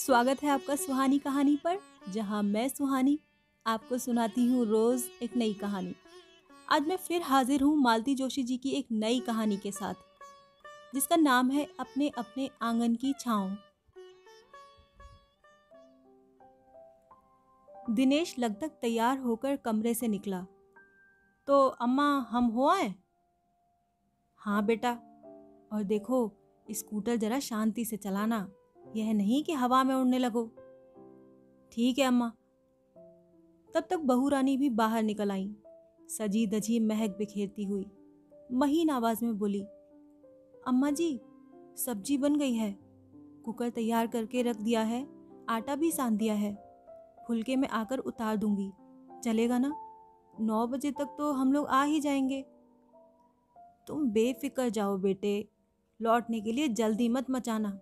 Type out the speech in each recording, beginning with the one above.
स्वागत है आपका सुहानी कहानी पर, जहाँ मैं सुहानी आपको सुनाती हूँ रोज एक नई कहानी। आज मैं फिर हाजिर हूँ मालती जोशी जी की एक नई कहानी के साथ, जिसका नाम है अपने अपने आँगन की छाँव। दिनेश लगभग तैयार होकर कमरे से निकला। तो अम्मा, हम हो आए? हाँ बेटा, और देखो, स्कूटर जरा शांति से चलाना। यह नहीं कि हवा में उड़ने लगो। ठीक है, अम्मा। तब तक बहू रानी भी बाहर निकल आई। सजी दजी महक बिखेरती हुई, महीन आवाज़ में बोली, अम्मा जी, सब्ज़ी बन गई है। कुकर तैयार करके रख दिया है, आटा भी सान दिया है। फुलके में आकर उतार दूँगी। चलेगा ना? नौ बजे तक तो हम लोग आ ही जाएँगे। तुम बेफिक्र जाओ बेटे। लौटने के लिए जल्दी मत मचाना।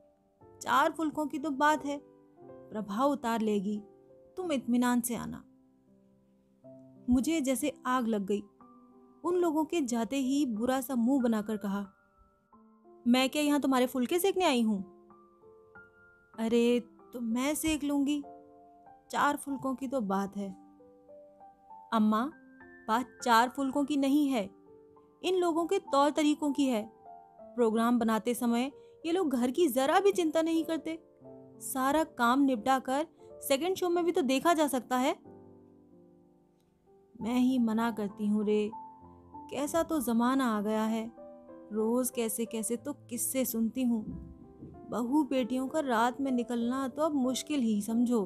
चार फुलकों की तो बात है। प्रभाव उतार लेगी। तुम इत्मीनान से आना। मुझे जैसे आग लग गई। उन लोगों के जाते ही बुरा सा मुँह बनाकर कहा, मैं क्या यहाँ तुम्हारे फुलके सेकने आई हूँ? अरे तो मैं सेक लूँगी। चार फुलकों की तो बात है। अम्मा, बात चार फुलकों की नहीं है। इन लोगों के तौर तरीकों की है। प्रोग्राम बनाते समय ये लोग घर की जरा भी चिंता नहीं करते। सारा काम निपटा कर सेकेंड शो में भी तो देखा जा सकता है। मैं ही मना करती हूँ रे। कैसा तो जमाना आ गया है। रोज कैसे कैसे तो किस्से सुनती हूँ। बहू बेटियों का रात में निकलना तो अब मुश्किल ही, समझो।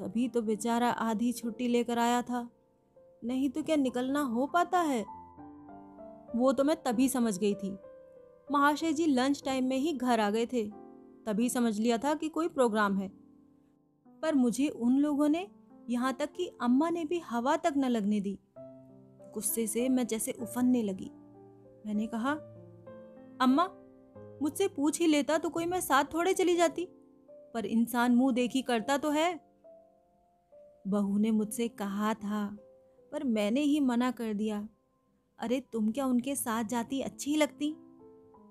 तभी तो बेचारा आधी छुट्टी लेकर आया था। नहीं तो क्या निकलना हो पाता है? वो तो मैं तभी समझ गई थी। महाशय जी लंच टाइम में ही घर आ गए थे। तभी समझ लिया था कि कोई प्रोग्राम है। पर मुझे उन लोगों ने यहाँ तक कि अम्मा ने भी हवा तक न लगने दी। गुस्से से मैं जैसे उफनने लगी। मैंने कहा, अम्मा, मुझसे पूछ ही लेता तो कोई मैं साथ थोड़े चली जाती। पर इंसान मुँह देखी करता तो है। बहू ने मुझसे कहा था, पर मैंने ही मना कर दिया। अरे, तुम क्या उनके साथ जाती अच्छी लगती?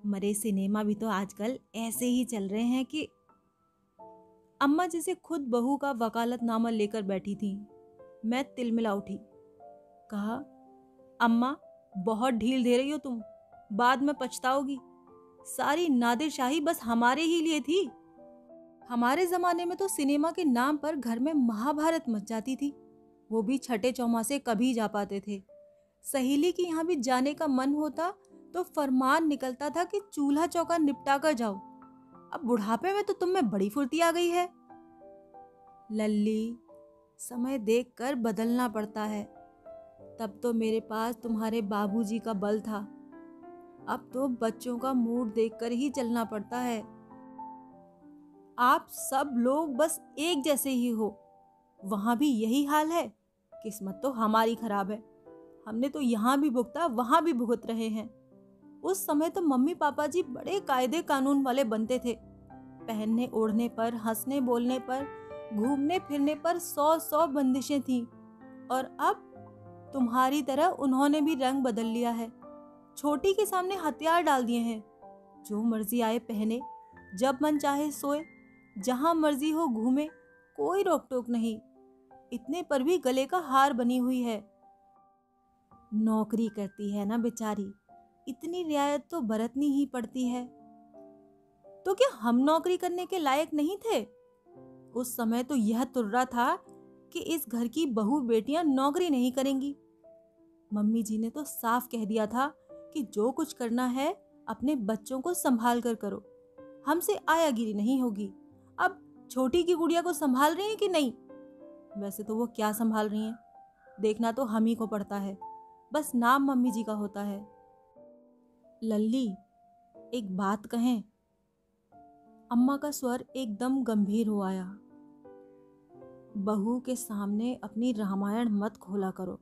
मरे सिनेमा भी तो आजकल ऐसे ही चल रहे हैं कि अम्मा जैसे खुद बहू का वकालतनामा लेकर बैठी थी। मैं तिलमिला उठी। कहा, अम्मा, बहुत ढील दे रही हो तुम। बाद में पछताओगी। सारी नादिर शाही बस हमारे ही लिए थी। हमारे ज़माने में तो सिनेमा के नाम पर घर में महाभारत मच जाती थी। वो भी छठे चौमासे कभी जा पाते थे। सहेली के यहाँ भी जाने का मन होता तो फरमान निकलता था कि चूल्हा चौका निपटा कर जाओ। अब बुढ़ापे में तो तुम में बड़ी फुर्ती आ गई है। लल्ली, समय देख कर बदलना पड़ता है। तब तो मेरे पास तुम्हारे बाबूजी का बल था। अब तो बच्चों का मूड देखकर ही चलना पड़ता है। आप सब लोग बस एक जैसे ही हो। वहाँ भी यही हाल है। किस्मत तो हमारी खराब है। हमने तो यहाँ भी भुगता, वहाँ भी भुगत रहे हैं। उस समय तो मम्मी पापा जी बड़े कायदे कानून वाले बनते थे। पहनने, ओढ़ने पर, हंसने, बोलने पर, घूमने, फिरने पर सौ सौ बंदिशें थी। और अब तुम्हारी तरह उन्होंने भी रंग बदल लिया है। छोटी के सामने हथियार डाल दिए हैं। जो मर्ज़ी आए पहने, जब मन चाहे सोए। जहाँ मर्ज़ी हो घूमे, कोई रोक टोक नहीं। इतने पर भी गले का हार बनी हुई है। नौकरी करती है ना बेचारी। इतनी रियायत तो बरतनी ही पड़ती है। तो क्या हम नौकरी करने के लायक नहीं थे? उस समय तो यह तुर्रा था कि इस घर की बहू बेटियाँ नौकरी नहीं करेंगी। मम्मी जी ने तो साफ़ कह दिया था कि जो कुछ करना है, अपने बच्चों को संभाल कर करो। हमसे आयागिरी नहीं होगी। अब छोटी की गुड़िया को संभाल रही हैं कि नहीं? वैसे तो वो क्या संभाल रही हैं? देखना तो हम ही को पड़ता है। बस नाम मम्मी जी का होता है। लल्ली, एक बात कहें। अम्मा का स्वर एकदम गंभीर हो आया। बहू के सामने अपनी रामायण मत खोला करो।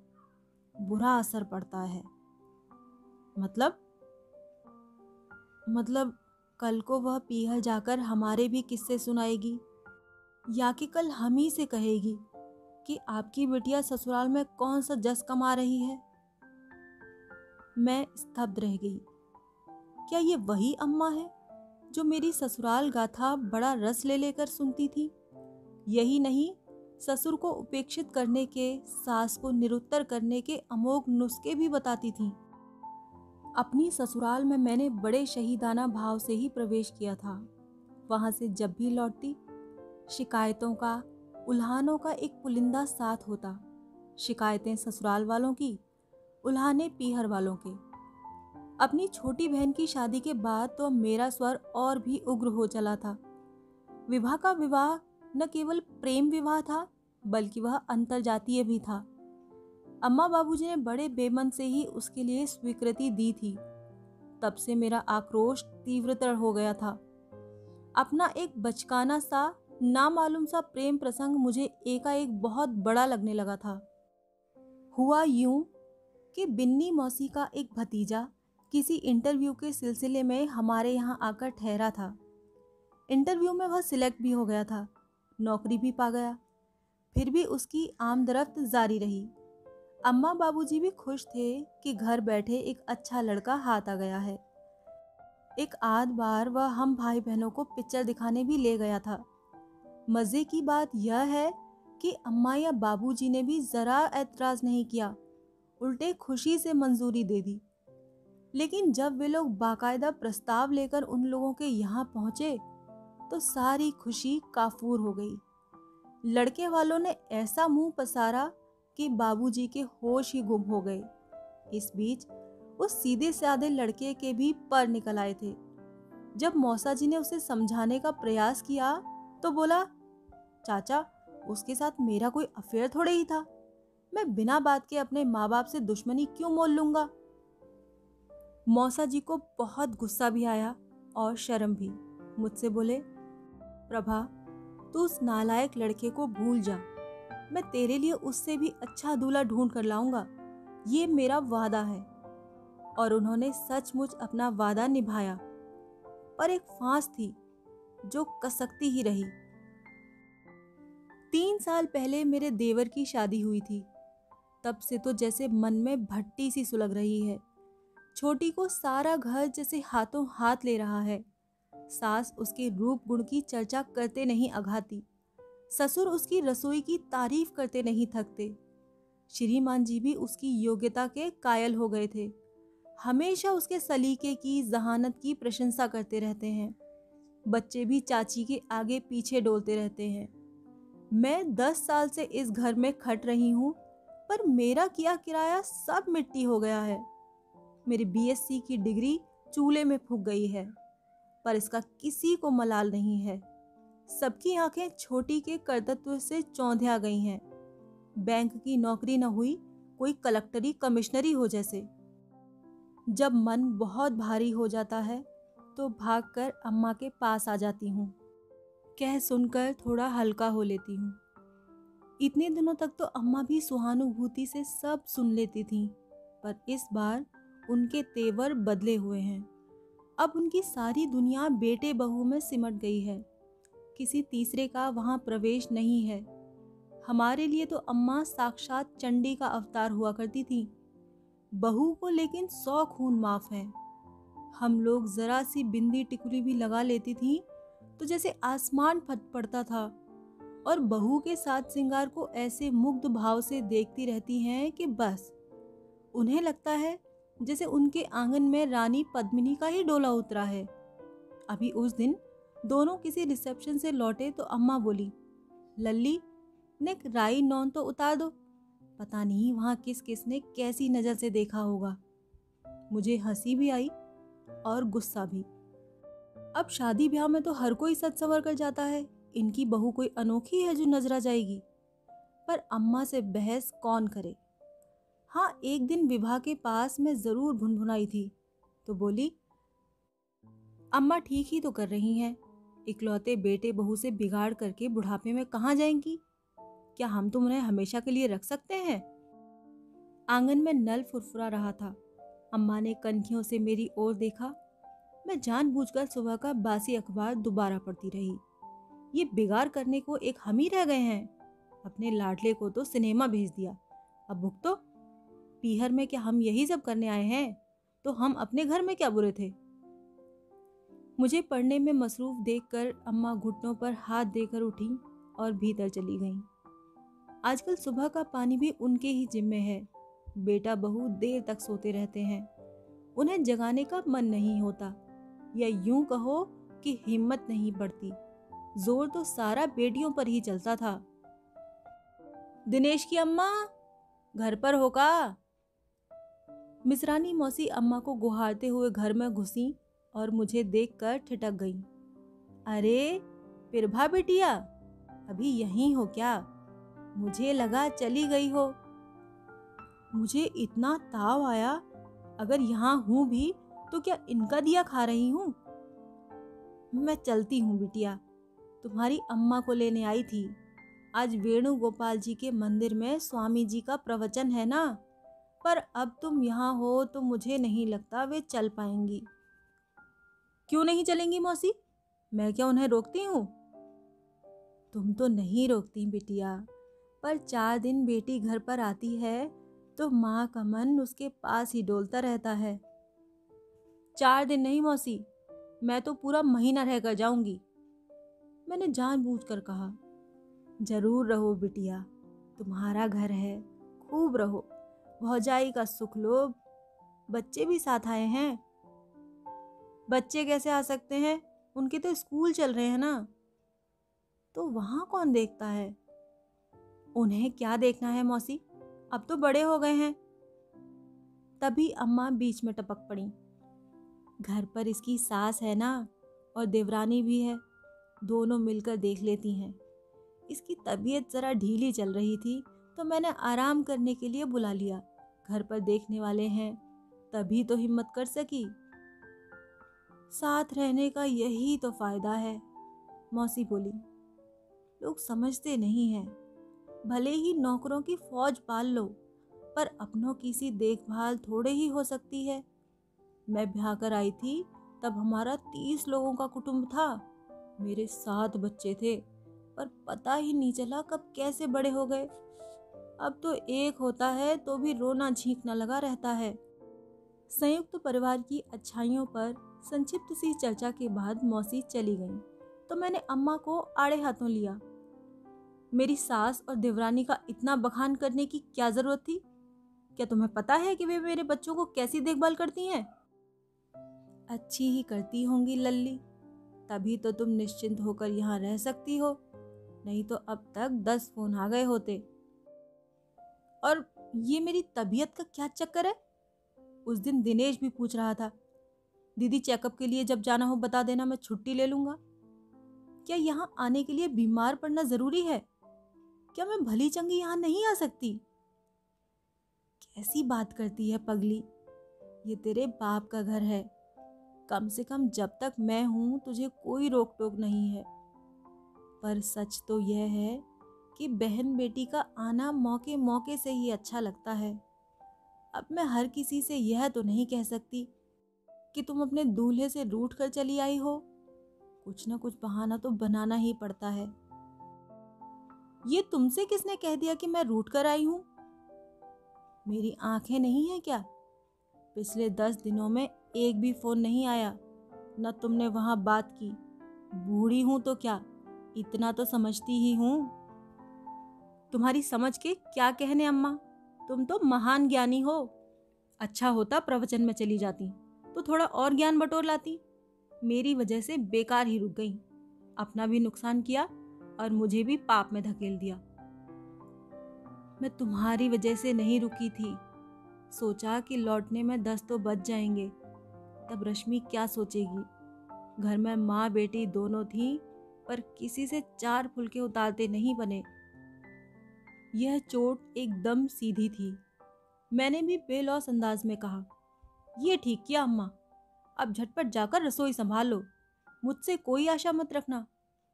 बुरा असर पड़ता है। मतलब? मतलब कल को वह पीहल जाकर हमारे भी किस्से सुनाएगी, या कि कल हम ही से कहेगी कि आपकी बेटिया ससुराल में कौन सा जस कमा रही है? मैं स्तब्ध रह गई। क्या ये वही अम्मा है, जो मेरी ससुराल गाथा बड़ा रस ले लेकर सुनती थी? यही नहीं, ससुर को उपेक्षित करने के, सास को निरुत्तर करने के अमोघ नुस्खे भी बताती थी। अपनी ससुराल में मैंने बड़े शहीदाना भाव से ही प्रवेश किया था। वहाँ से जब भी लौटती, शिकायतों का, उल्हानों का एक पुलिंदा साथ होता। शिकायतें ससुराल वालों की, उल्हाने पीहर वालों के। अपनी छोटी बहन की शादी के बाद तो मेरा स्वर और भी उग्र हो चला था। विवाह का विवाह न केवल प्रेम विवाह था, बल्कि वह अंतरजातीय भी था। अम्मा बाबूजी ने बड़े बेमन से ही उसके लिए स्वीकृति दी थी। तब से मेरा आक्रोश तीव्रतर हो गया था। अपना एक बचकाना सा, नामालूम सा प्रेम प्रसंग मुझे एकाएक बहुत बड़ा लगने लगा था। हुआ यूँ कि बिन्नी मौसी का एक भतीजा किसी इंटरव्यू के सिलसिले में हमारे यहाँ आकर ठहरा था। इंटरव्यू में वह सिलेक्ट भी हो गया था। नौकरी भी पा गया। फिर भी उसकी आमदरफ्त जारी रही। अम्मा बाबूजी भी खुश थे कि घर बैठे एक अच्छा लड़का हाथ आ गया है। एक आध बार वह हम भाई बहनों को पिक्चर दिखाने भी ले गया था। मज़े की बात यह है कि अम्मा या बाबूजी ने भी ज़रा एतराज़ नहीं किया। उल्टे खुशी से मंजूरी दे दी। लेकिन जब वे लोग बाकायदा प्रस्ताव लेकर उन लोगों के यहाँ पहुँचे तो सारी खुशी काफूर हो गई। लड़के वालों ने ऐसा मुँह पसारा कि बाबूजी के होश ही गुम हो गए। इस बीच उस सीधे साधे लड़के के भी पर निकल आए थे। जब मौसा जी ने उसे समझाने का प्रयास किया तो बोला, चाचा, उसके साथ मेरा कोई अफेयर थोड़े ही था। मैं बिना बात के अपने माँ बाप से दुश्मनी क्यों मोल लूँगा? मौसा जी को बहुत गुस्सा भी आया और शर्म भी। मुझसे बोले, प्रभा, तू उस नालायक लड़के को भूल जा। मैं तेरे लिए उससे भी अच्छा दूल्हा ढूंढ कर लाऊँगा। ये मेरा वादा है। और उन्होंने सचमुच अपना वादा निभाया। पर एक फांस थी, जो कसकती ही रही। तीन साल पहले मेरे देवर की शादी हुई थी। तब से तो जैसे मन में भट्टी सी सुलग रही है। छोटी को सारा घर जैसे हाथों हाथ ले रहा है। सास उसके रूप गुण की चर्चा करते नहीं अघाती। ससुर उसकी रसोई की तारीफ़ करते नहीं थकते। श्रीमान जी भी उसकी योग्यता के कायल हो गए थे। हमेशा उसके सलीके की, जहानत की प्रशंसा करते रहते हैं। बच्चे भी चाची के आगे पीछे डोलते रहते हैं। मैं दस साल से इस घर में खट रही हूँ, पर मेरा किया किराया सब मिट्टी हो गया है। मेरी बीएससी की डिग्री चूल्हे में फूक गई है, पर इसका किसी को मलाल नहीं है। सबकी आँखें छोटी के कर्तत्व से चौंधिया गई हैं। बैंक की नौकरी न हुई, कोई कलेक्टरी कमिश्नरी हो जैसे। जब मन बहुत भारी हो जाता है तो भागकर अम्मा के पास आ जाती हूँ। कह सुनकर थोड़ा हल्का हो लेती हूँ। इतने दिनों तक तो अम्मा भी सुहानुभूति से सब सुन लेती थी, पर इस बार उनके तेवर बदले हुए हैं। अब उनकी सारी दुनिया बेटे बहू में सिमट गई है। किसी तीसरे का वहाँ प्रवेश नहीं है। हमारे लिए तो अम्मा साक्षात चंडी का अवतार हुआ करती थी। बहू को लेकिन सौ खून माफ़ है। हम लोग जरा सी बिंदी टिकुली भी लगा लेती थी तो जैसे आसमान फट पड़ता था। और बहू के साथ सिंगार को ऐसे मुग्ध भाव से देखती रहती हैं कि बस, उन्हें लगता है जैसे उनके आँगन में रानी पद्मिनी का ही डोला उतरा है। अभी उस दिन दोनों किसी रिसेप्शन से लौटे तो अम्मा बोली, लल्ली ने राई नॉन तो उतार दो। पता नहीं वहाँ किस किस ने कैसी नज़र से देखा होगा। मुझे हँसी भी आई और गुस्सा भी। अब शादी ब्याह में तो हर कोई सच संवर कर जाता है। इनकी बहू कोई अनोखी है जो नज़र जाएगी। पर अम्मा से बहस कौन करे? हाँ एक दिन विभा के पास मैं ज़रूर भुनभुनाई थी। तो बोली, अम्मा ठीक ही तो कर रही हैं। इकलौते बेटे बहू से बिगाड़ करके बुढ़ापे में कहाँ जाएँगी? क्या हम तुम उन्हें हमेशा के लिए रख सकते हैं? आँगन में नल फुरफुरा रहा था। अम्मा ने कनखियों से मेरी ओर देखा। मैं जानबूझकर सुबह का बासी अखबार दोबारा पढ़ती रही। ये बिगाड़ करने को एक हम ही रह गए हैं। अपने लाडले को तो सिनेमा भेज दिया। अब भुगतो? पीहर में क्या हम यही सब करने आए हैं तो हम अपने घर में क्या बुरे थे? मुझे पढ़ने में मसरूफ देखकर अम्मा घुटनों पर हाथ देकर उठी और भीतर चली गईं। आजकल सुबह का पानी भी उनके ही जिम्मे है। बेटा बहू देर तक सोते रहते हैं। उन्हें जगाने का मन नहीं होता। या यूँ कहो कि हिम्मत नहीं पड़ती ज़ोर तो सारा बेटियों पर ही चलता था। दिनेश की अम्मा, घर पर हो का? मिसरानी मौसी अम्मा को गुहारते हुए घर में घुसी और मुझे देखकर ठिटक गई। अरे प्रभा बेटिया, अभी यहीं हो क्या? मुझे लगा चली गई हो। मुझे इतना ताव आया, अगर यहाँ हूँ भी तो क्या इनका दिया खा रही हूँ? मैं चलती हूँ बिटिया, तुम्हारी अम्मा को लेने आई थी। आज वेणु गोपाल जी के मंदिर में स्वामी जी का प्रवचन है ना? पर अब तुम यहाँ हो तो मुझे नहीं लगता वे चल पाएँगी। क्यों नहीं चलेंगी मौसी? मैं क्या उन्हें रोकती हूँ? तुम तो नहीं रोकती बिटिया, पर चार दिन बेटी घर पर आती है तो माँ का मन उसके पास ही डोलता रहता है। चार दिन नहीं मौसी, मैं तो पूरा महीना रहकर जाऊँगी। मैंने जानबूझकर कहा, ज़रूर रहो बिटिया, तुम्हारा घर है, खूब रहो। भौजाई का सुख लो बच्चे भी साथ आए हैं। बच्चे कैसे आ सकते हैं? उनके तो स्कूल चल रहे हैं ना। तो वहाँ कौन देखता है? उन्हें क्या देखना है मौसी? अब तो बड़े हो गए हैं। तभी अम्मा बीच में टपक पड़ी। घर पर इसकी सास है ना, और देवरानी भी है। दोनों मिलकर देख लेती हैं। इसकी तबीयत ज़रा ढीली चल रही थी तो मैंने आराम करने के लिए बुला लिया। घर पर देखने वाले हैं, तभी तो हिम्मत कर सकी। साथ रहने का यही तो फ़ायदा है, मौसी बोली। लोग समझते नहीं हैं। भले ही नौकरों की फौज पाल लो, पर अपनों की सी देखभाल थोड़े ही हो सकती है। मैं ब्याह कर आई थी, तब हमारा तीस लोगों का कुटुंब था। मेरे सात बच्चे थे, पर पता ही नहीं चला कब कैसे बड़े हो गए। अब तो एक होता है तो भी रोना झींकना लगा रहता है। संयुक्त परिवार की अच्छाइयों पर संक्षिप्त सी चर्चा के बाद मौसी चली गई तो मैंने अम्मा को आड़े हाथों लिया। मेरी सास और देवरानी का इतना बखान करने की क्या ज़रूरत थी? क्या तुम्हें पता है कि वे मेरे बच्चों को कैसी देखभाल करती हैं? अच्छी ही करती होंगी लल्ली, तभी तो तुम निश्चिंत होकर यहाँ रह सकती हो, नहीं तो अब तक दस फ़ोन आ गए होते। और ये मेरी तबीयत का क्या चक्कर है? उस दिन दिनेश भी पूछ रहा था, दीदी चेकअप के लिए जब जाना हो बता देना, मैं छुट्टी ले लूँगा। क्या यहाँ आने के लिए बीमार पड़ना ज़रूरी है? क्या मैं भली चंगी यहाँ नहीं आ सकती? कैसी बात करती है पगली? ये तेरे बाप का घर है। कम से कम जब तक मैं हूँ, तुझे कोई रोक टोक नहीं है। पर सच तो यह है कि बहन बेटी का आना मौके मौके से ही अच्छा लगता है। अब मैं हर किसी से यह तो नहीं कह सकती कि तुम अपने दूल्हे से रूठ कर चली आई हो। कुछ ना कुछ बहाना तो बनाना ही पड़ता है। ये तुमसे किसने कह दिया कि मैं रूठ कर आई हूँ? मेरी आँखें नहीं है क्या? पिछले दस दिनों में एक भी फ़ोन नहीं आया, न तुमने वहाँ बात की। बूढ़ी हूँ तो क्या? इतना तो समझती ही हूँ। तुम्हारी समझ के क्या कहने अम्मा? तुम तो महान ज्ञानी हो। अच्छा होता प्रवचन में चली जाती तो थोड़ा और ज्ञान बटोर लाती। मेरी वजह से बेकार ही रुक गई। अपना भी नुकसान किया और मुझे भी पाप में धकेल दिया। मैं तुम्हारी वजह से नहीं रुकी थी। सोचा कि लौटने में दस तो बच जाएँगे। तब रश्मि क्या सोचेगी? घर में माँ बेटी दोनों थी, पर किसी से चार फुलके उतारते नहीं बने। यह चोट एकदम सीधी थी। मैंने भी बेलौस अंदाज में कहा, ये ठीक किया अम्मा, अब झटपट जाकर रसोई संभाल। लो मुझसे कोई आशा मत रखना।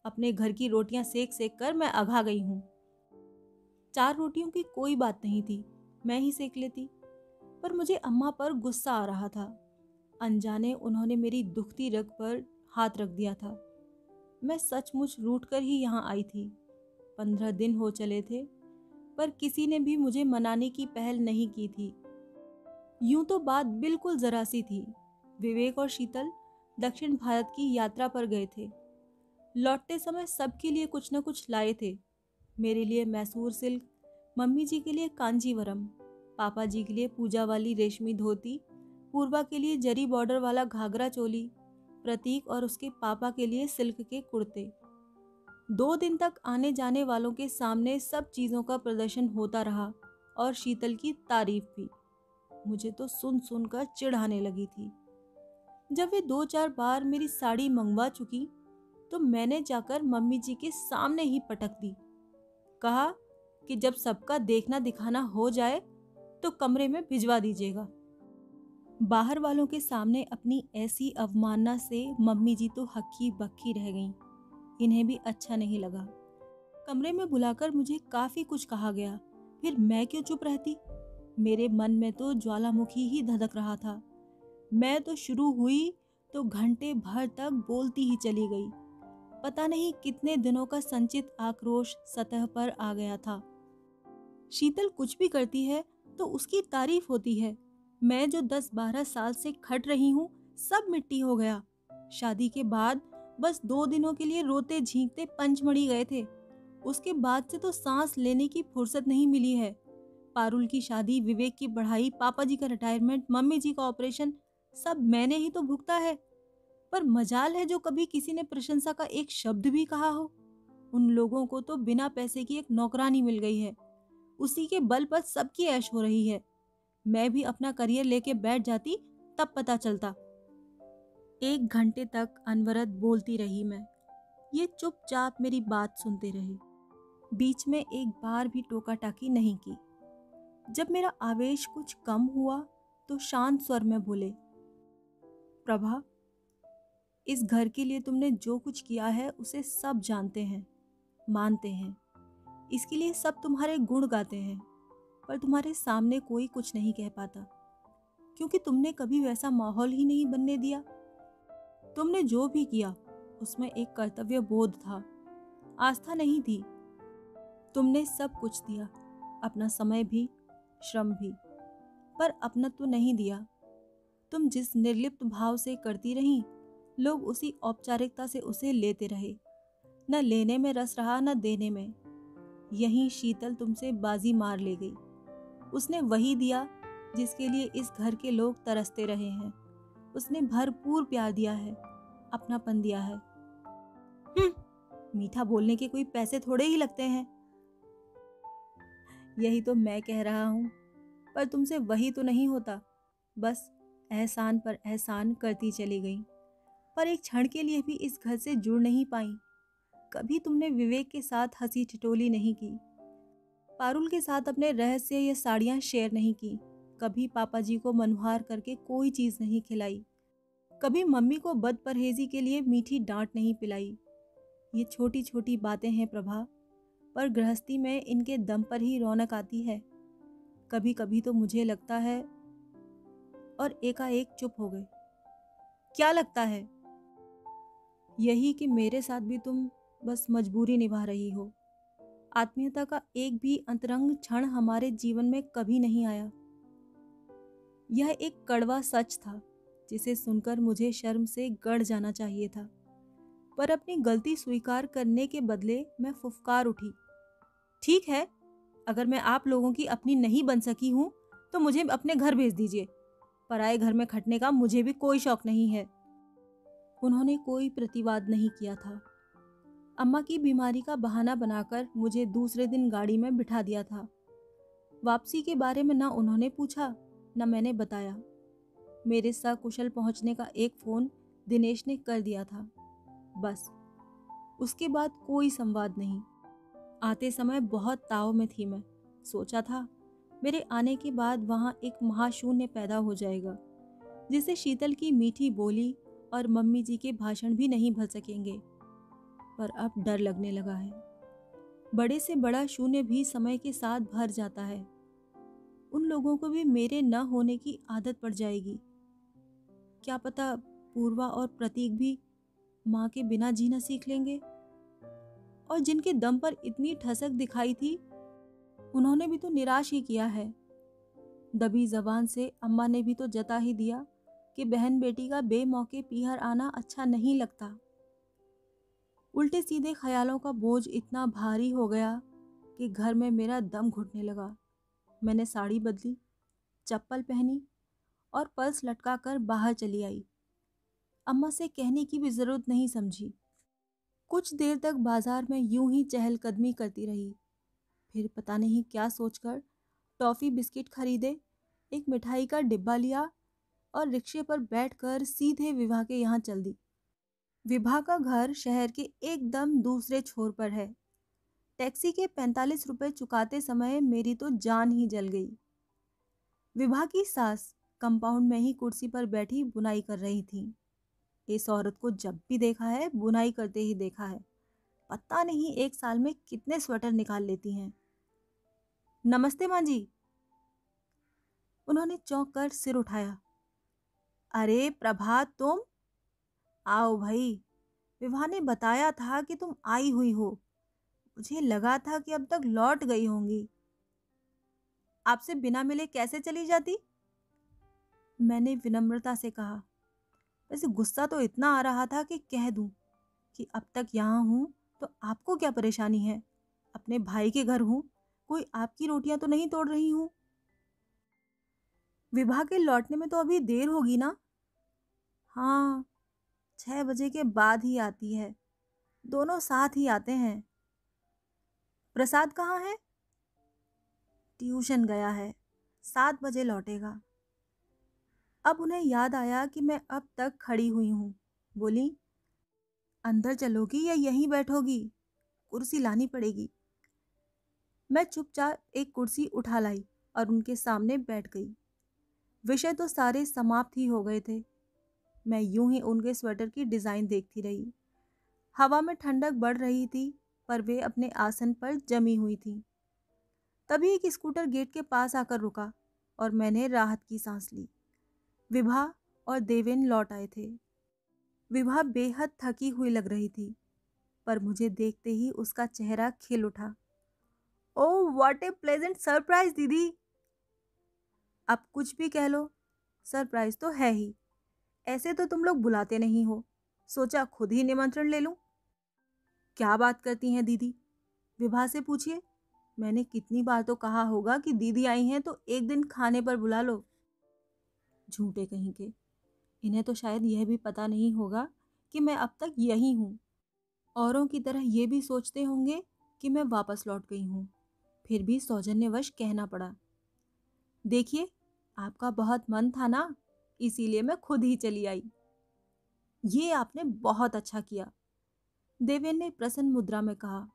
अपने घर की रोटियाँ सेक सेक कर मैं अघा गई हूँ। चार रोटियों की कोई बात नहीं थी, मैं ही सेक लेती, पर मुझे अम्मा पर गुस्सा आ रहा था। अनजाने उन्होंने मेरी दुखती रग पर हाथ रख दिया था। मैं सचमुच रूट कर ही यहाँ आई थी। पंद्रह दिन हो चले थे पर किसी ने भी मुझे मनाने की पहल नहीं की थी। यूँ तो बात बिल्कुल जरा सी थी। विवेक और शीतल दक्षिण भारत की यात्रा पर गए थे। लौटते समय सबके लिए कुछ न कुछ लाए थे। मेरे लिए मैसूर सिल्क, मम्मी जी के लिए कांजीवरम, पापा जी के लिए पूजा वाली रेशमी धोती, पूर्वा के लिए जरी बॉर्डर वाला घाघरा चोली, प्रतीक और उसके पापा के लिए सिल्क के कुर्ते। दो दिन तक आने जाने वालों के सामने सब चीज़ों का प्रदर्शन होता रहा और शीतल की तारीफ़ भी। मुझे तो सुन सुनकर चिढ़ाने लगी थी। जब वे दो चार बार मेरी साड़ी मंगवा चुकी तो मैंने जाकर मम्मी जी के सामने ही पटक दी। कहा कि जब सबका देखना दिखाना हो जाए तो कमरे में भिजवा दीजिएगा। बाहर वालों के सामने अपनी ऐसी अवमानना से मम्मी जी तो हक्की बक्की रह गईं। इन्हें भी अच्छा नहीं लगा। कमरे में बुलाकर मुझे काफ़ी कुछ कहा गया। फिर मैं क्यों चुप रहती? मेरे मन में तो ज्वालामुखी ही धधक रहा था। मैं तो शुरू हुई तो घंटे भर तक बोलती ही चली गई। पता नहीं कितने दिनों का संचित आक्रोश सतह पर आ गया था। शीतल कुछ भी करती है तो उसकी तारीफ़ होती है। मैं जो दस बारह साल से खट रही हूँ, सब मिट्टी हो गया। शादी के बाद बस दो दिनों के लिए रोते झींकते पंचमढ़ी गए थे। उसके बाद से तो सांस लेने की फुर्सत नहीं मिली है। पारुल की शादी, विवेक की पढ़ाई, पापा जी का रिटायरमेंट मम्मी जी का ऑपरेशन सब मैंने ही तो भुगता है। पर मजाल है जो कभी किसी ने प्रशंसा का एक शब्द भी कहा हो। उन लोगों को तो बिना पैसे की एक नौकरानी मिल गई है। उसी के बल पर सबकी ऐश हो रही है। मैं भी अपना करियर लेके बैठ जाती, तब पता चलता। एक घंटे तक अनवरत बोलती रही मैं। ये चुपचाप मेरी बात सुनते रहे। बीच में एक बार भी टोका टाकी नहीं की। जब मेरा आवेश कुछ कम हुआ तो शांत स्वर में बोले, प्रभा, इस घर के लिए तुमने जो कुछ किया है, उसे सब जानते हैं, मानते हैं। इसके लिए सब तुम्हारे गुण गाते हैं, पर तुम्हारे सामने कोई कुछ नहीं कह पाता। क्योंकि तुमने कभी वैसा माहौल ही नहीं बनने दिया। तुमने जो भी किया, उसमें एक कर्तव्य बोध था। आस्था नहीं थी। तुमने सब कुछ दिया, अपना समय भी, श्रम भी, पर अपनत्व तो नहीं दिया। तुम जिस निर्लिप्त भाव से करती रही, लोग उसी औपचारिकता से उसे लेते रहे। न लेने में रस रहा, न देने में। यही शीतल तुमसे बाजी मार ले गई। उसने वही दिया, जिसके लिए इस घर के लोग तरसते रहे हैं। उसने भरपूर प्यार दिया है अपनापन दिया है। हम्म, मीठा बोलने के कोई पैसे थोड़े ही लगते हैं। यही तो मैं कह रहा हूँ पर तुमसे वही तो नहीं होता। बस एहसान पर एहसान करती चली गई पर एक क्षण के लिए भी इस घर से जुड़ नहीं पाई। कभी तुमने विवेक के साथ हँसी ठिठोली नहीं की पारुल के साथ अपने रहस्य या साड़ियाँ शेयर नहीं की। कभी पापा जी को मनहार करके कोई चीज़ नहीं खिलाई। कभी मम्मी को बद परहेजी के लिए मीठी डांट नहीं पिलाई। ये छोटी छोटी बातें हैं प्रभा, पर गृहस्थी में इनके दम पर ही रौनक आती है। कभी कभी तो मुझे लगता है और एकाएक चुप हो गए। क्या लगता है? यही कि मेरे साथ भी तुम बस मजबूरी निभा रही हो। आत्मीयता का एक भी अंतरंग क्षण हमारे जीवन में कभी नहीं आया। यह एक कड़वा सच था, जिसे सुनकर मुझे शर्म से गड़ जाना चाहिए था। पर अपनी गलती स्वीकार करने के बदले मैं फुफकार उठी। ठीक है, अगर मैं आप लोगों की अपनी नहीं बन सकी हूँ तो मुझे अपने घर भेज दीजिए। पराए घर में खटने का मुझे भी कोई शौक नहीं है। उन्होंने कोई प्रतिवाद नहीं किया था। अम्मा की बीमारी का बहाना बनाकर मुझे दूसरे दिन गाड़ी में बिठा दिया था। वापसी के बारे में ना उन्होंने पूछा न मैंने बताया। मेरे साथ कुशल पहुँचने का एक फ़ोन दिनेश ने कर दिया था। बस, उसके बाद कोई संवाद नहीं। आते समय बहुत ताव में थी मैं। सोचा था, मेरे आने के बाद वहाँ एक महाशून्य पैदा हो जाएगा, जिसे शीतल की मीठी बोली और मम्मी जी के भाषण भी नहीं भर सकेंगे। पर अब डर लगने लगा है। बड़े से बड़ा शून्य भी समय के साथ भर जाता है। उन लोगों को भी मेरे न होने की आदत पड़ जाएगी। क्या पता पूर्वा और प्रतीक भी माँ के बिना जीना सीख लेंगे? और जिनके दम पर इतनी ठसक दिखाई थी, उन्होंने भी तो निराश ही किया है। दबी जबान से अम्मा ने भी तो जता ही दिया कि बहन बेटी का बेमौके पीहर आना अच्छा नहीं लगता। उल्टे सीधे ख्यालों का बोझ इतना भारी हो गया कि घर में मेरा दम घुटने लगा। मैंने साड़ी बदली, चप्पल पहनी और पर्स लटका कर बाहर चली आई। अम्मा से कहने की भी ज़रूरत नहीं समझी। कुछ देर तक बाज़ार में यूँ ही चहलकदमी करती रही। फिर पता नहीं क्या सोचकर टॉफ़ी बिस्किट खरीदे, एक मिठाई का डिब्बा लिया और रिक्शे पर बैठकर सीधे विवाह के यहाँ चल दी। विभा का घर शहर के एकदम दूसरे छोर पर है। टैक्सी के पैंतालीस रुपए चुकाते समय मेरी तो जान ही जल गई। विभा की सास कंपाउंड में ही कुर्सी पर बैठी बुनाई कर रही थी। इस औरत को जब भी देखा है, बुनाई करते ही देखा है। पता नहीं एक साल में कितने स्वेटर निकाल लेती हैं। नमस्ते माँ जी। उन्होंने चौंक कर सिर उठाया। अरे प्रभात तुम? आओ भाई। विवाह ने बताया था कि तुम आई हुई हो। मुझे लगा था कि अब तक लौट गई होंगी। आपसे बिना मिले कैसे चली जाती? मैंने विनम्रता से कहा। वैसे गुस्सा तो इतना आ रहा था कि कह दूँ कि अब तक यहाँ हूँ तो आपको क्या परेशानी है? अपने भाई के घर हूँ, कोई आपकी रोटियाँ तो नहीं तोड़ रही हूँ? विवाह के लौटने में तो अभी देर होगी ना? हाँ छः बजे के बाद ही आती है। दोनों साथ ही आते हैं। प्रसाद कहाँ है? ट्यूशन गया है। सात बजे लौटेगा। अब उन्हें याद आया कि मैं अब तक खड़ी हुई हूँ। बोली, अंदर चलोगी या यहीं बैठोगी? कुर्सी लानी पड़ेगी। मैं चुपचाप एक कुर्सी उठा लाई और उनके सामने बैठ गई। विषय तो सारे समाप्त ही हो गए थे। मैं यूँ ही उनके स्वेटर की डिज़ाइन देखती रही। हवा में ठंडक बढ़ रही थी। पर वे अपने आसन पर जमी हुई थी। तभी एक स्कूटर गेट के पास आकर रुका और मैंने राहत की सांस ली। विभा और देवेन लौट आए थे। विभा बेहद थकी हुई लग रही थी, पर मुझे देखते ही उसका चेहरा खिल उठा। Oh what a pleasant surprise दीदी। अब कुछ भी कह लो सरप्राइज़ तो है ही। ऐसे तो तुम लोग बुलाते नहीं हो। सोचा खुद ही निमंत्रण ले लूँ। क्या बात करती हैं दीदी? विभा से पूछिए। मैंने कितनी बार तो कहा होगा कि दीदी आई हैं तो एक दिन खाने पर बुला लो। झूठे कहीं के। इन्हें तो शायद यह भी पता नहीं होगा कि मैं अब तक यही हूँ। औरों की तरह ये भी सोचते होंगे कि मैं वापस लौट गई हूँ। फिर भी सौजन्यवश कहना पड़ा। देखिए, आपका बहुत मन था ना, इसीलिए मैं खुद ही चली आई। ये आपने बहुत अच्छा किया। देवेन ने प्रसन्न मुद्रा में कहा,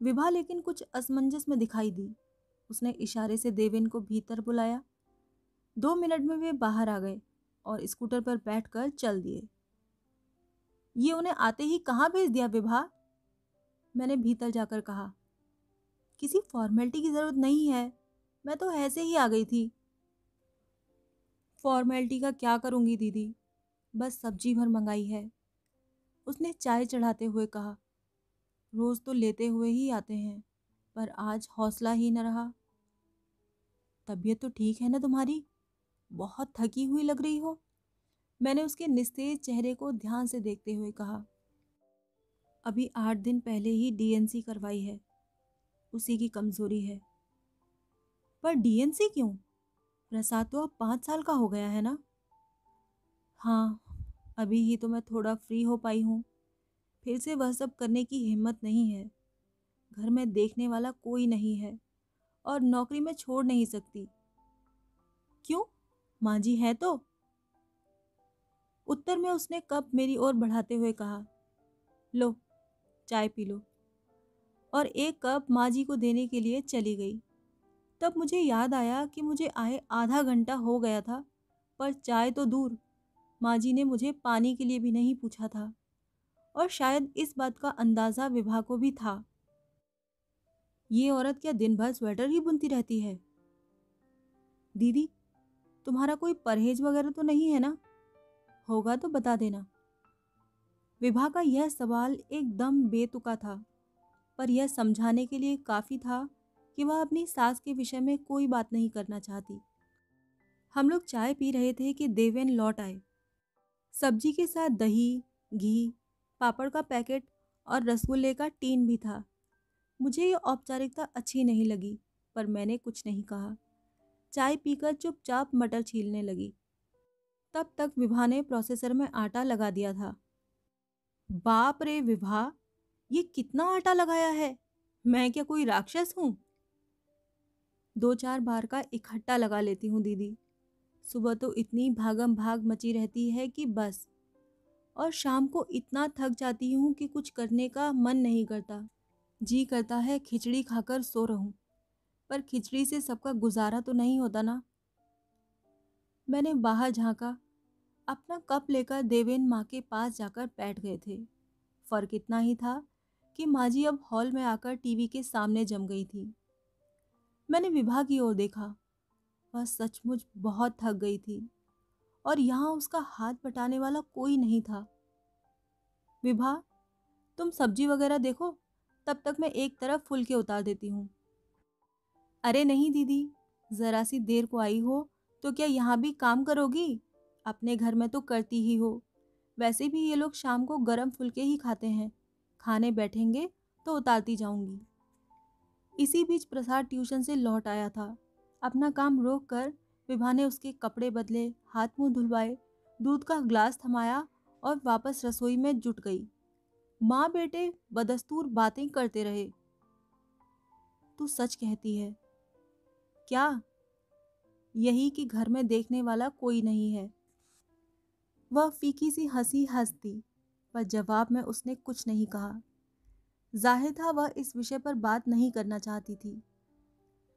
विभा लेकिन कुछ असमंजस में दिखाई दी। उसने इशारे से देवेन को भीतर बुलाया। दो मिनट में वे बाहर आ गए और स्कूटर पर बैठकर चल दिए। ये उन्हें आते ही कहाँ भेज दिया विभा? मैंने भीतर जाकर कहा, किसी फॉर्मेलिटी की ज़रूरत नहीं है। मैं तो ऐसे ही आ गई थी। फॉर्मेलिटी का क्या करूँगी दीदी? बस सब्ज़ी भर मंगाई है। उसने चाय चढ़ाते हुए कहा, रोज़ तो लेते हुए ही आते हैं, पर आज हौसला ही न रहा। तबीयत तो ठीक है ना तुम्हारी? बहुत थकी हुई लग रही हो? मैंने उसके निस्तेज चेहरे को ध्यान से देखते हुए कहा, अभी आठ दिन पहले ही डीएनसी करवाई है, उसी की कमज़ोरी है। पर डीएनसी क्यों? प्रसाद तो अब पाँच साल का हो गया है ना? हाँ अभी ही तो मैं थोड़ा फ्री हो पाई हूँ। फिर से वह सब करने की हिम्मत नहीं है। घर में देखने वाला कोई नहीं है और नौकरी में छोड़ नहीं सकती। क्यों? माँ जी है तो? उत्तर में उसने कप मेरी ओर बढ़ाते हुए कहा, लो, चाय पी लो। और एक कप माँ जी को देने के लिए चली गई। तब मुझे याद आया कि मुझे आए आधा घंटा हो गया था, पर चाय तो दूर। माँ जी ने मुझे पानी के लिए भी नहीं पूछा था और शायद इस बात का अंदाज़ा विभा को भी था। ये औरत क्या दिन भर स्वेटर ही बुनती रहती है? दीदी, तुम्हारा कोई परहेज वगैरह तो नहीं है ना? होगा तो बता देना। विभा का यह सवाल एकदम बेतुका था, पर यह समझाने के लिए काफ़ी था कि वह अपनी सास के विषय में कोई बात नहीं करना चाहती। हम लोग चाय पी रहे थे कि देवेन लौट आए। सब्ज़ी के साथ दही, घी, पापड़ का पैकेट और रसगुल्ले का टीन भी था। मुझे ये औपचारिकता अच्छी नहीं लगी, पर मैंने कुछ नहीं कहा। चाय पीकर चुपचाप मटर छीलने लगी। तब तक विभा ने प्रोसेसर में आटा लगा दिया था। बाप रे विभा, ये कितना आटा लगाया है? मैं क्या कोई राक्षस हूँ? दो चार बार का इकट्ठा लगा लेती हूँ, दीदी। सुबह तो इतनी भागम भाग मची रहती है कि बस। और शाम को इतना थक जाती हूँ कि कुछ करने का मन नहीं करता। जी करता है खिचड़ी खाकर सो रहूँ। पर खिचड़ी से सबका गुजारा तो नहीं होता ना। मैंने बाहर झांका। अपना कप लेकर देवेन माँ के पास जाकर बैठ गए थे। फ़र्क इतना ही था कि माँ जी अब हॉल में आकर टीवी के सामने जम गई थी। मैंने विभा की ओर देखा। वह सचमुच बहुत थक गई थी। और यहाँ उसका हाथ बटाने वाला कोई नहीं था। विभा, तुम सब्ज़ी वगैरह देखो, तब तक मैं एक तरफ़ फुलके उतार देती हूँ। अरे नहीं दीदी, ज़रा सी देर को आई हो तो क्या यहाँ भी काम करोगी? अपने घर में तो करती ही हो। वैसे भी ये लोग शाम को गरम फुलके ही खाते हैं। खाने बैठेंगे तो उतारती जाऊँगी। इसी बीच प्रसाद ट्यूशन से लौट आया था। अपना काम रोक कर विभा ने उसके कपड़े बदले, हाथ मुँह धुलवाए, दूध का ग्लास थमाया और वापस रसोई में जुट गई। माँ बेटे बदस्तूर बातें करते रहे। तू सच कहती है। क्या यही कि घर में देखने वाला कोई नहीं है? वह फीकी सी हँसी हंसती, पर जवाब में उसने कुछ नहीं कहा। ज़ाहिर था वह इस विषय पर बात नहीं करना चाहती थी।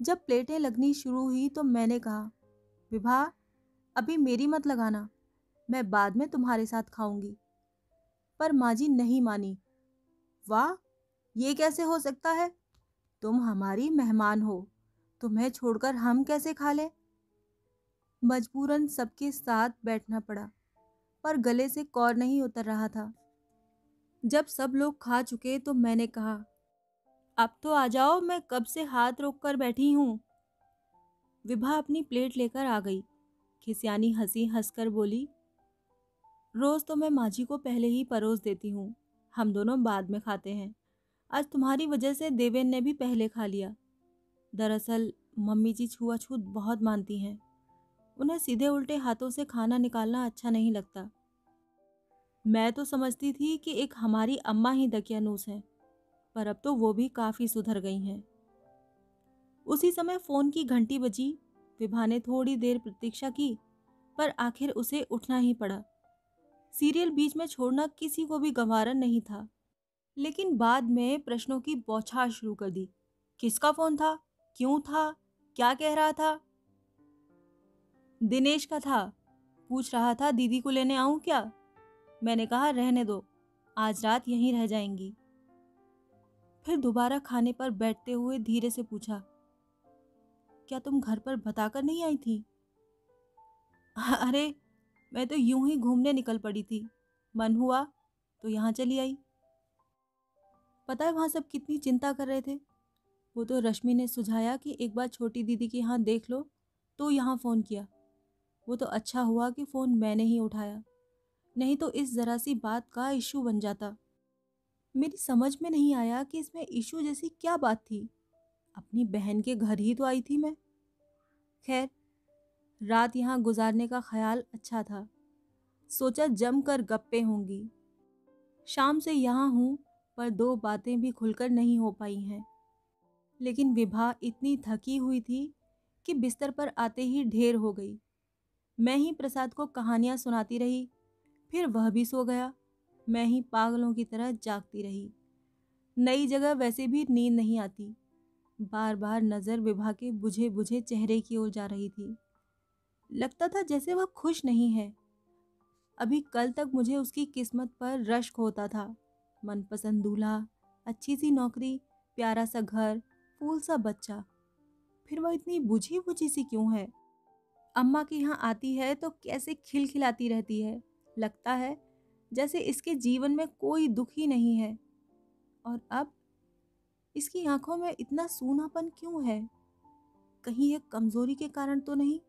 जब प्लेटें लगनी शुरू हुई तो मैंने कहा विभा अभी मेरी मत लगाना, मैं बाद में तुम्हारे साथ खाऊँगी। पर माँ जी नहीं मानी। वाह, ये कैसे हो सकता है? तुम हमारी मेहमान हो, तुम्हें छोड़कर हम कैसे खा लें? मजबूरन सबके साथ बैठना पड़ा, पर गले से कौर नहीं उतर रहा था। जब सब लोग खा चुके तो मैंने कहा अब तो आ जाओ, मैं कब से हाथ रोक कर बैठी हूँ। विभा अपनी प्लेट लेकर आ गई। खिसियानी हँसी हंसकर बोली, रोज़ तो मैं माँ को पहले ही परोस देती हूँ। हम दोनों बाद में खाते हैं। आज तुम्हारी वजह से देवेन ने भी पहले खा लिया। दरअसल, मम्मी जी छुआछूत बहुत मानती हैं। उन्हें सीधे उल्टे हाथों से खाना निकालना अच्छा नहीं लगता। मैं तो समझती थी कि एक हमारी अम्मा ही दकियानूस हैं। पर अब तो वो भी काफ़ी सुधर गई हैं। उसी समय फ़ोन की घंटी बजी। विभा ने थोड़ी देर प्रतीक्षा की, पर आखिर उसे उठना ही पड़ा। सीरियल बीच में छोड़ना किसी को भी गंवारा नहीं था, लेकिन बाद में प्रश्नों की बौछार शुरू कर दी। किसका फ़ोन था? क्यों था? क्या कह रहा था? दिनेश का था। पूछ रहा था, दीदी को लेने आऊँ क्या? मैंने कहा, रहने दो। आज रात यहीं रह जाएँगी। फिर दोबारा खाने पर बैठते हुए धीरे से पूछा, क्या तुम घर पर बताकर नहीं आई थी? अरे, मैं तो यूँ ही घूमने निकल पड़ी थी। मन हुआ तो यहाँ चली आई। पता है वहाँ सब कितनी चिंता कर रहे थे? वो तो रश्मि ने सुझाया कि एक बार छोटी दीदी के यहाँ देख लो तो यहाँ फ़ोन किया। वो तो अच्छा हुआ कि फ़ोन मैंने ही उठाया। नहीं तो इस ज़रा सी बात का इशू बन जाता। मेरी समझ में नहीं आया कि इसमें इशू जैसी क्या बात थी। अपनी बहन के घर ही तो आई थी मैं। खैर, रात यहाँ गुजारने का ख्याल अच्छा था। सोचा जम कर गप्पे होंगी। शाम से यहाँ हूँ, पर दो बातें भी खुलकर नहीं हो पाई हैं। लेकिन विभा इतनी थकी हुई थी कि बिस्तर पर आते ही ढेर हो गई। मैं ही प्रसाद को कहानियाँ सुनाती रही, फिर वह भी सो गया। मैं ही पागलों की तरह जागती रही। नई जगह वैसे भी नींद नहीं आती। बार बार नज़र विभा के बुझे बुझे चेहरे की ओर जा रही थी। लगता था जैसे वह खुश नहीं है। अभी कल तक मुझे उसकी किस्मत पर रश्क होता था। मनपसंद दूल्हा, अच्छी सी नौकरी, प्यारा सा घर, फूल सा बच्चा। फिर वह इतनी बुझी बुझी सी क्यों है? अम्मा के यहाँ आती है तो कैसे खिलखिलाती रहती है? लगता है जैसे इसके जीवन में कोई दुख ही नहीं है। और अब इसकी आँखों में इतना सूनापन क्यों है? कहीं यह कमज़ोरी के कारण तो नहीं?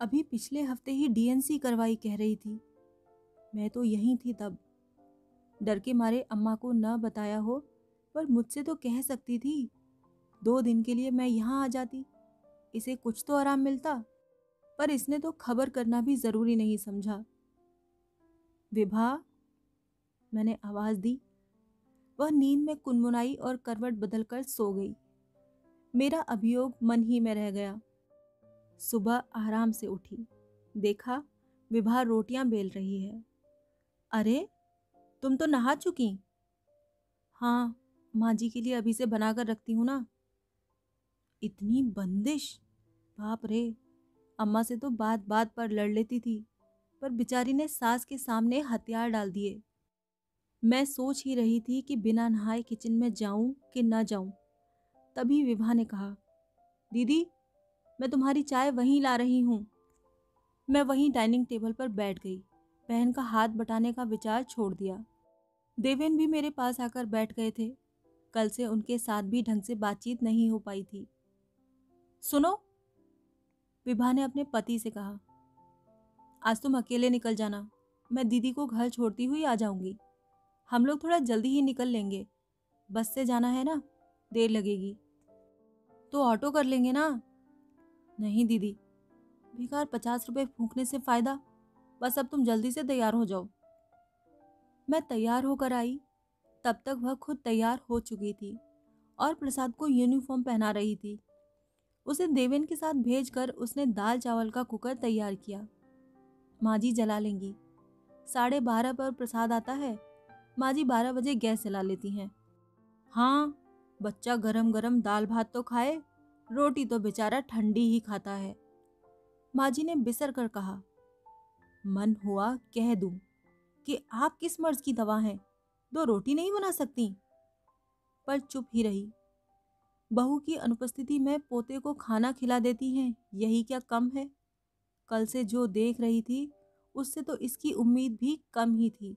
अभी पिछले हफ़्ते ही डीएनसी करवाई कह रही थी। मैं तो यहीं थी तब। डर के मारे अम्मा को न बताया हो, पर मुझसे तो कह सकती थी, दो दिन के लिए मैं यहाँ आ जाती। इसे कुछ तो आराम मिलता, पर इसने तो खबर करना भी ज़रूरी नहीं समझा। विभा, मैंने आवाज़ दी। वह नींद में कुनमुनाई और करवट बदलकर सो गई। मेरा अभियोग मन ही में रह गया। सुबह आराम से उठी। देखा, विभा रोटियाँ बेल रही है। अरे, तुम तो नहा चुकी? हाँ माँ जी के लिए अभी से बनाकर रखती हूँ ना। इतनी बंदिश। बाप रे, अम्मा से तो बात बात पर लड़ लेती थी। पर बिचारी ने सास के सामने हथियार डाल दिए। मैं सोच ही रही थी कि बिना नहाए किचन में जाऊँ कि न जाऊँ। तभी विभा ने कहा, दीदी, मैं तुम्हारी चाय वहीं ला रही हूँ। मैं वहीं डाइनिंग टेबल पर बैठ गई। बहन का हाथ बटाने का विचार छोड़ दिया। देवेन भी मेरे पास आकर बैठ गए थे। कल से उनके साथ भी ढंग से बातचीत नहीं हो पाई थी। सुनो। विभा ने अपने पति से कहा आज तुम अकेले निकल जाना। मैं दीदी को घर छोड़ती हुई आ जाऊँगी। हम लोग थोड़ा जल्दी ही निकल लेंगे। बस से जाना है ना? देर लगेगी। तो ऑटो कर लेंगे ना? नहीं दीदी। बेकार पचास रुपए फूकने से फ़ायदा। बस अब तुम जल्दी से तैयार हो जाओ। मैं तैयार होकर आई। तब तक वह खुद तैयार हो चुकी थी और प्रसाद को यूनिफॉर्म पहना रही थी। उसे देवेन के साथ भेजकर उसने दाल चावल का कुकर तैयार किया। माँ जी जला लेंगी। साढ़े बारह पर प्रसाद आता है। माँ जी बारह बजे गैस जला लेती हैं। हाँ बच्चा गरम गरम दाल भात तो खाए, रोटी तो बेचारा ठंडी ही खाता है। माँ जी ने बिसर कर कहा, मन हुआ कह दूँ कि आप किस मर्ज की दवा हैं? दो रोटी नहीं बना सकती? पर चुप ही रही। बहू की अनुपस्थिति में पोते को खाना खिला देती हैं, यही क्या कम है? कल से जो देख रही थी, उससे तो इसकी उम्मीद भी कम ही थी।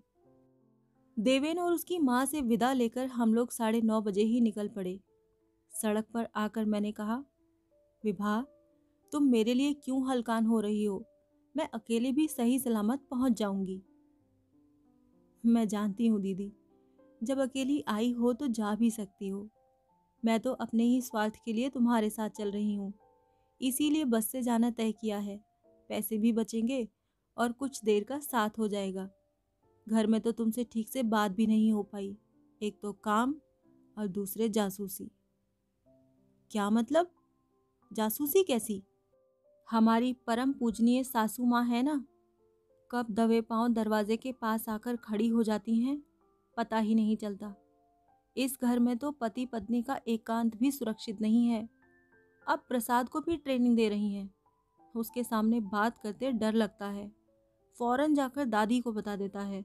देवेन और उसकी माँ से विदा लेकर हम लोग साढ़े नौ बजे ही निकल पड़े। सड़क पर आकर मैंने कहा, विभा, तुम मेरे लिए क्यों हलकान हो रही हो? मैं अकेले भी सही सलामत पहुँच जाऊँगी। मैं जानती हूँ दीदी, जब अकेली आई हो तो जा भी सकती हो। मैं तो अपने ही स्वार्थ के लिए तुम्हारे साथ चल रही हूँ। इसीलिए बस से जाना तय किया है। पैसे भी बचेंगे और कुछ देर का साथ हो जाएगा। घर में तो तुमसे ठीक से बात भी नहीं हो पाई। एक तो काम और दूसरे जासूसी। क्या मतलब? जासूसी कैसी? हमारी परम पूजनीय सासू माँ है ना? कब दबे पाँव दरवाजे के पास आकर खड़ी हो जाती हैं, पता ही नहीं चलता। इस घर में तो पति पत्नी का एकांत भी सुरक्षित नहीं है। अब प्रसाद को भी ट्रेनिंग दे रही हैं। उसके सामने बात करते डर लगता है। फ़ौरन जाकर दादी को बता देता है।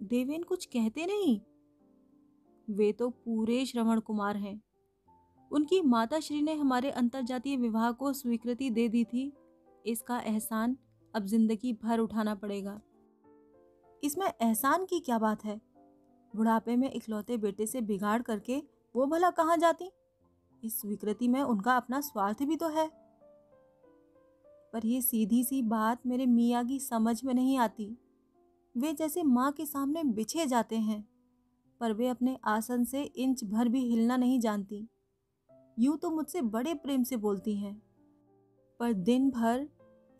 देवेन कुछ कहते नहीं? वे तो पूरे श्रवण कुमार हैं। उनकी माता श्री ने हमारे अंतरजातीय विवाह को स्वीकृति दे दी थी। इसका एहसान अब ज़िंदगी भर उठाना पड़ेगा। इसमें एहसान की क्या बात है? बुढ़ापे में इकलौते बेटे से बिगाड़ करके वो भला कहाँ जाती? इस स्वीकृति में उनका अपना स्वार्थ भी तो है। पर यह सीधी सी बात मेरे मियाँ की समझ में नहीं आती। वे जैसे माँ के सामने बिछे जाते हैं, पर वे अपने आसन से इंच भर भी हिलना नहीं जानती। यूँ तो मुझसे बड़े प्रेम से बोलती हैं, पर दिन भर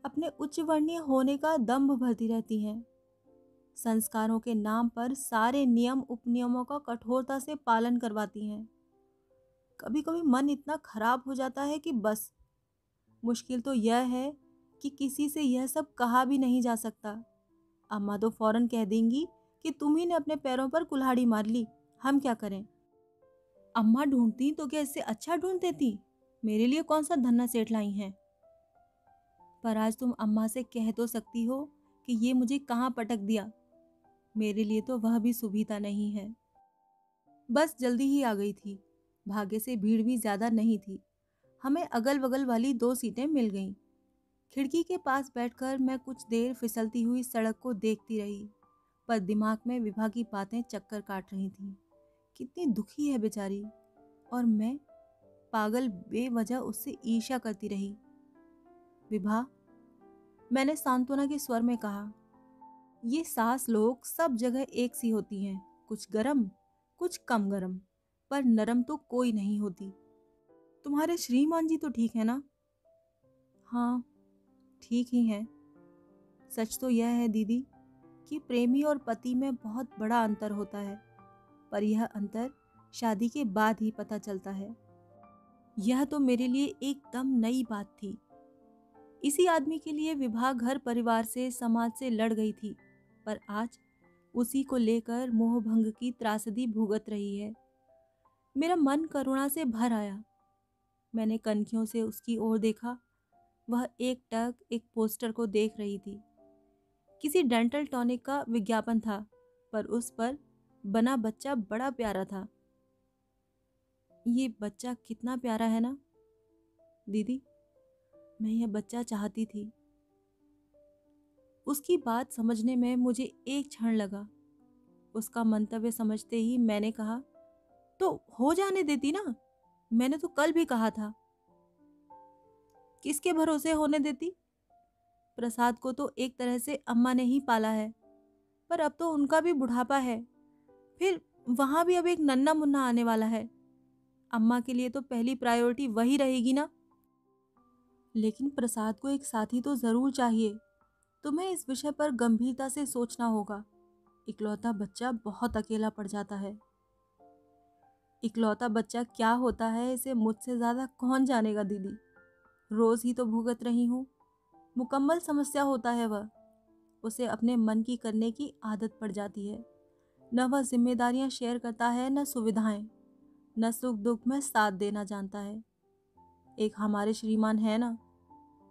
अपने उच्च वर्णीय होने का दम्भ भरती रहती हैं। संस्कारों के नाम पर सारे नियम उपनियमों का कठोरता से पालन करवाती हैं। कभी कभी मन इतना खराब हो जाता है कि बस मुश्किल तो यह है कि किसी से यह सब कहा भी नहीं जा सकता। अम्मा तो फ़ौरन कह देंगी कि तुम ही ने अपने पैरों पर कुल्हाड़ी मार ली, हम क्या करें? अम्मा ढूंढती तो क्या इससे अच्छा ढूंढ देती? मेरे लिए कौन सा धन्ना सेठ लाई हैं? पर आज तुम अम्मा से कह तो सकती हो कि ये मुझे कहाँ पटक दिया। मेरे लिए तो वह भी सुविधा नहीं है। बस जल्दी ही आ गई थी। भाग्य से भीड़ भी ज़्यादा नहीं थी। हमें अगल बगल वाली दो सीटें मिल गईं। खिड़की के पास बैठकर मैं कुछ देर फिसलती हुई सड़क को देखती रही, पर दिमाग में विभा की बातें चक्कर काट रही थीं। कितनी दुखी है बेचारी, और मैं पागल बेवजह उससे ईर्ष्या करती रही। विभा, मैंने सांत्वना के स्वर में कहा, ये सास लोग सब जगह एक सी होती हैं, कुछ गरम, कुछ कम गरम, पर नरम तो कोई नहीं होती। तुम्हारे श्रीमान जी तो ठीक है ना? हाँ ठीक ही हैं। सच तो यह है दीदी कि प्रेमी और पति में बहुत बड़ा अंतर होता है, पर यह अंतर शादी के बाद ही पता चलता है। यह तो मेरे लिए एकदम नई बात थी। इसी आदमी के लिए विवाह घर परिवार से, समाज से लड़ गई थी, पर आज उसी को लेकर मोहभंग की त्रासदी भुगत रही है। मेरा मन करुणा से भर आया। मैंने कनखियों से उसकी ओर देखा। वह एक टक एक पोस्टर को देख रही थी। किसी डेंटल टॉनिक का विज्ञापन था, पर उस पर बना बच्चा बड़ा प्यारा था। ये बच्चा कितना प्यारा है ना? दीदी, मैं यह बच्चा चाहती थी। उसकी बात समझने में मुझे एक क्षण लगा। उसका मंतव्य समझते ही मैंने कहा तो हो जाने देती ना? मैंने तो कल भी कहा था। किसके भरोसे होने देती? प्रसाद को तो एक तरह से अम्मा ने ही पाला है, पर अब तो उनका भी बुढ़ापा है। फिर वहाँ भी अब एक नन्ना मुन्ना आने वाला है। अम्मा के लिए तो पहली प्रायोरिटी वही रहेगी ना? लेकिन प्रसाद को एक साथी तो ज़रूर चाहिए, तुम्हें इस विषय पर गंभीरता से सोचना होगा। इकलौता बच्चा बहुत अकेला पड़ जाता है। इकलौता बच्चा क्या होता है इसे मुझसे ज़्यादा कौन जानेगा, दीदी? रोज़ ही तो भुगत रही हूँ। मुकम्मल समस्या होता है वह। उसे अपने मन की करने की आदत पड़ जाती है। न वह जिम्मेदारियाँ शेयर करता है, न सुविधाएँ। न सुख दुख में साथ देना जानता है। एक हमारे श्रीमान है ना?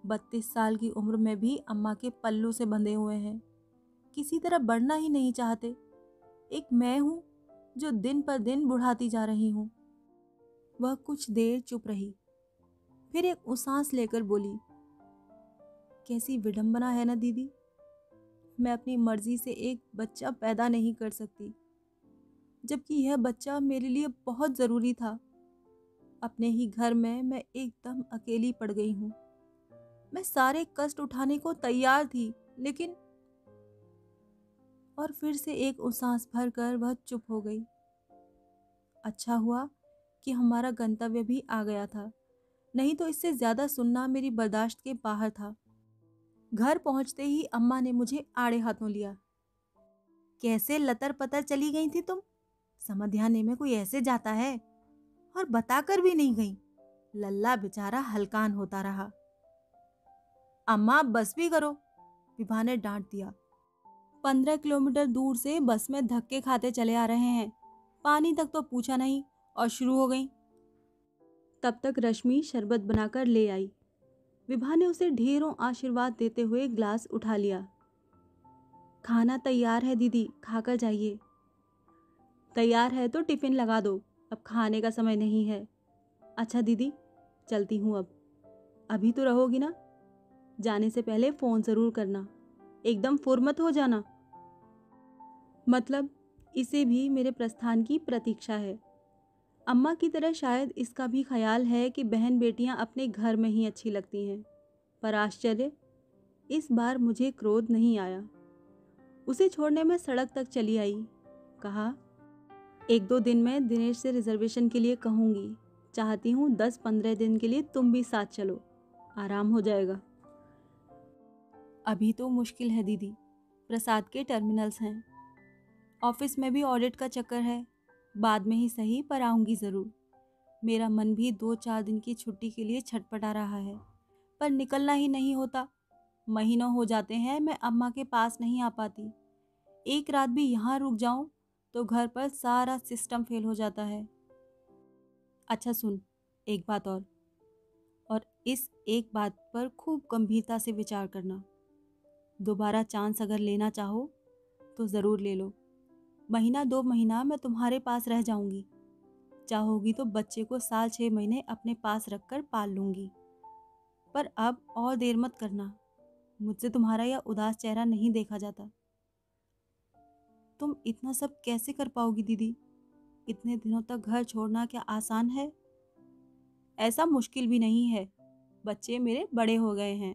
बत्तीस साल की उम्र में भी अम्मा के पल्लू से बंधे हुए हैं। किसी तरह बढ़ना ही नहीं चाहते। एक मैं हूँ जो दिन पर दिन बुढ़ाती जा रही हूँ। वह कुछ देर चुप रही। फिर एक उसांस लेकर बोली, कैसी विडंबना है ना दीदी? मैं अपनी मर्ज़ी से एक बच्चा पैदा नहीं कर सकती, जबकि यह बच्चा मेरे लिए बहुत ज़रूरी था। अपने ही घर में मैं एकदम अकेली पड़ गई हूँ। मैं सारे कष्ट उठाने को तैयार थी, लेकिन और फिर से एक उसास भर कर वह चुप हो गई। अच्छा हुआ कि हमारा गंतव्य भी आ गया था, नहीं तो इससे ज़्यादा सुनना मेरी बर्दाश्त के बाहर था। घर पहुँचते ही अम्मा ने मुझे आड़े हाथों लिया। कैसे लतर पतर चली गई थी तुम? समध्याने में कोई ऐसे जाता है? और बताकर भी नहीं गई। लल्ला बेचारा हलकान होता रहा। अम्मा, बस भी करो विभा ने डांट दिया। पंद्रह किलोमीटर दूर से बस में धक्के खाते चले आ रहे हैं। पानी तक तो पूछा नहीं और शुरू हो गई। तब तक रश्मि शरबत बनाकर ले आई। विभा ने उसे ढेरों आशीर्वाद देते हुए ग्लास उठा लिया। खाना तैयार है दीदी, खाकर जाइए। तैयार है तो टिफ़िन लगा दो, अब खाने का समय नहीं है। अच्छा दीदी, चलती हूँ अब। अभी तो रहोगी ना? जाने से पहले फ़ोन ज़रूर करना। एकदम फुरमत हो जाना। मतलब इसे भी मेरे प्रस्थान की प्रतीक्षा है। अम्मा की तरह शायद इसका भी ख्याल है कि बहन बेटियाँ अपने घर में ही अच्छी लगती हैं। पर आश्चर्य, इस बार मुझे क्रोध नहीं आया। उसे छोड़ने में सड़क तक चली आई। कहा, एक दो दिन में दिनेश से रिजर्वेशन के लिए कहूँगी। चाहती हूँ दस पंद्रह दिन के लिए तुम भी साथ चलो। आराम हो जाएगा। अभी तो मुश्किल है, दीदी। प्रसाद के टर्मिनल्स हैं। ऑफ़िस में भी ऑडिट का चक्कर है। बाद में ही सही पर आऊँगी ज़रूर। मेरा मन भी दो चार दिन की छुट्टी के लिए छटपटा रहा है। पर निकलना ही नहीं होता। महीनों हो जाते हैं, मैं अम्मा के पास नहीं आ पाती। एक रात भी यहाँ रुक जाऊँ तो घर पर सारा सिस्टम फेल हो जाता है। अच्छा सुन, एक बात और। और इस एक बात पर खूब गंभीरता से विचार करना। दोबारा चांस अगर लेना चाहो तो ज़रूर ले लो। महीना दो महीना मैं तुम्हारे पास रह जाऊँगी। चाहोगी तो बच्चे को साल छः महीने अपने पास रखकर पाल लूँगी। पर अब और देर मत करना। मुझसे तुम्हारा यह उदास चेहरा नहीं देखा जाता। तुम इतना सब कैसे कर पाओगी दीदी? इतने दिनों तक घर छोड़ना क्या आसान है? ऐसा मुश्किल भी नहीं है। बच्चे मेरे बड़े हो गए हैं।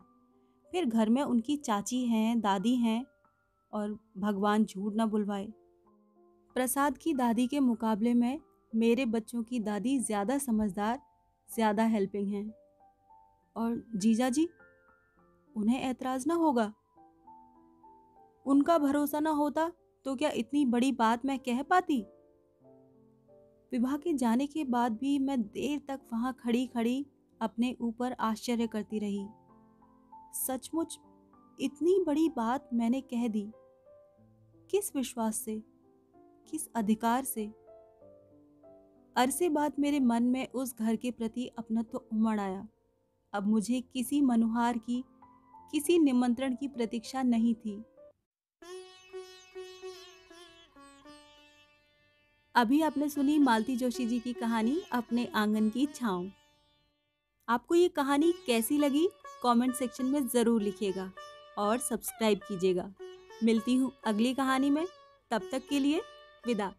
फिर घर में उनकी चाची हैं, दादी हैं और भगवान झूठ ना बुलवाए। प्रसाद की दादी के मुकाबले में मेरे बच्चों की दादी ज़्यादा समझदार, ज़्यादा हेल्पिंग हैं। और जीजा जी, उन्हें ऐतराज़ ना होगा? उनका भरोसा ना होता तो क्या इतनी बड़ी बात मैं कह पाती? विवाह के जाने के बाद भी मैं देर तक वहाँ खड़ी खड़ी अपने ऊपर आश्चर्य करती रही। सचमुच इतनी बड़ी बात मैंने कह दी। किस विश्वास से? किस अधिकार से? अरसे बाद मेरे मन में उस घर के प्रति अपनत्व तो उमड़ आया। अब मुझे किसी मनुहार की, किसी निमंत्रण की प्रतीक्षा नहीं थी। अभी आपने सुनी मालती जोशी जी की कहानी अपने आँगन की छाँव। आपको ये कहानी कैसी लगी? कमेंट सेक्शन में ज़रूर लिखिएगा और सब्सक्राइब कीजिएगा। मिलती हूँ अगली कहानी में। तब तक के लिए विदा।